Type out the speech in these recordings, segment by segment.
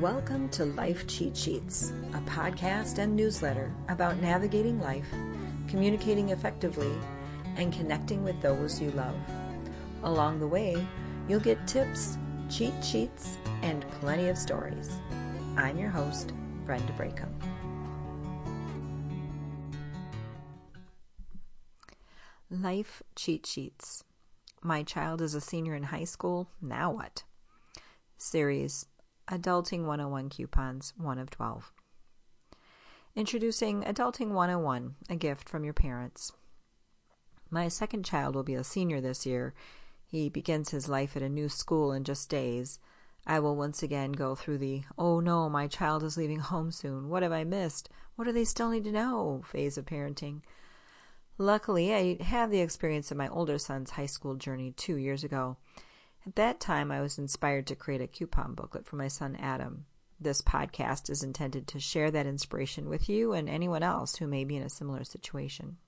Welcome to Life Cheat Sheets, a podcast and newsletter about navigating life, communicating effectively, and connecting with those you love. Along the way, you'll get tips, cheat sheets, and plenty of stories. I'm your host, Brenda Brayko. Life Cheat Sheets. My child is a senior in high school. Now what? Series Adulting 101 Coupons, 1 of 12. Introducing Adulting 101, a gift from your parents. My second child will be a senior this year. He begins his life at a new school in just days. I will once again go through the, oh no, my child is leaving home soon. What have I missed? What do they still need to know? phase of parenting. Luckily, I had the experience of my older son's high school journey two years ago. At that time, I was inspired to create a coupon booklet for my son Adam. This podcast is intended to share that inspiration with you and anyone else who may be in a similar situation.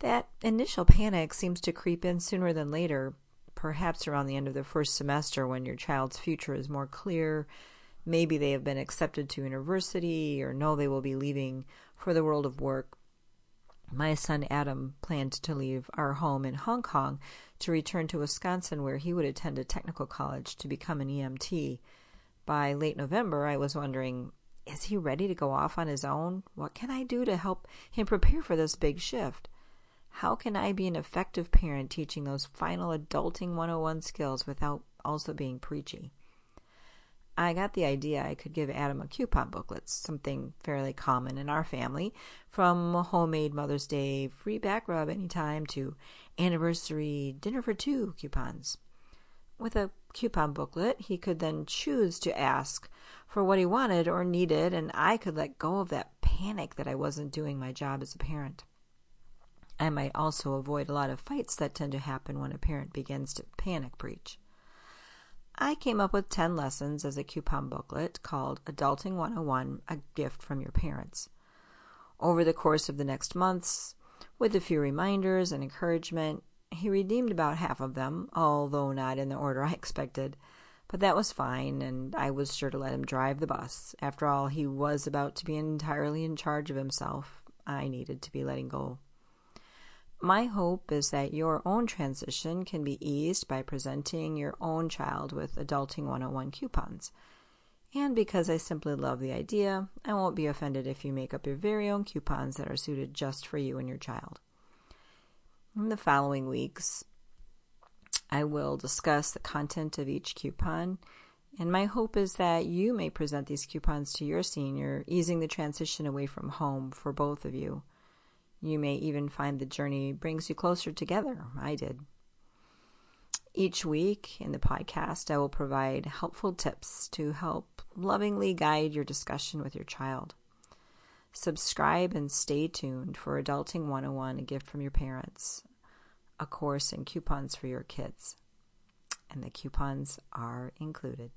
That initial panic seems to creep in sooner than later, perhaps around the end of the first semester when your child's future is more clear. Maybe they have been accepted to university or know they will be leaving for the world of work my son Adam planned to leave our home in Hong Kong to return to Wisconsin, where he would attend a technical college to become an EMT. By late November, I was wondering is he ready to go off on his own? What can I do to help him prepare for this big shift? How can I be an effective parent teaching those final adulting 101 skills without also being preachy? I got the idea I could give Adam a coupon booklet, something fairly common in our family, from homemade Mother's Day free back rub anytime to anniversary dinner for two coupons. With a coupon booklet, he could then choose to ask for what he wanted or needed, and I could let go of that panic that I wasn't doing my job as a parent. I might also avoid a lot of fights that tend to happen when a parent begins to panic preach. I came up with 10 lessons as a coupon booklet called Adulting 101 A Gift from Your Parents. Over the course of the next months, with a few reminders and encouragement, he redeemed about half of them, although not in the order I expected. But that was fine, and I was sure to let him drive the bus. After all, he was about to be entirely in charge of himself. I needed to be letting go. My hope is that your own transition can be eased by presenting your own child with Adulting 101 coupons. And because I simply love the idea, I won't be offended if you make up your very own coupons that are suited just for you and your child. In the following weeks, I will discuss the content of each coupon, and my hope is that you may present these coupons to your senior, easing the transition away from home for both of you. You may even find the journey brings you closer together. I did. Each week in the podcast, I will provide helpful tips to help lovingly guide your discussion with your child. Subscribe and stay tuned for Adulting 101, a gift from your parents, a course and coupons for your kids. And the coupons are included.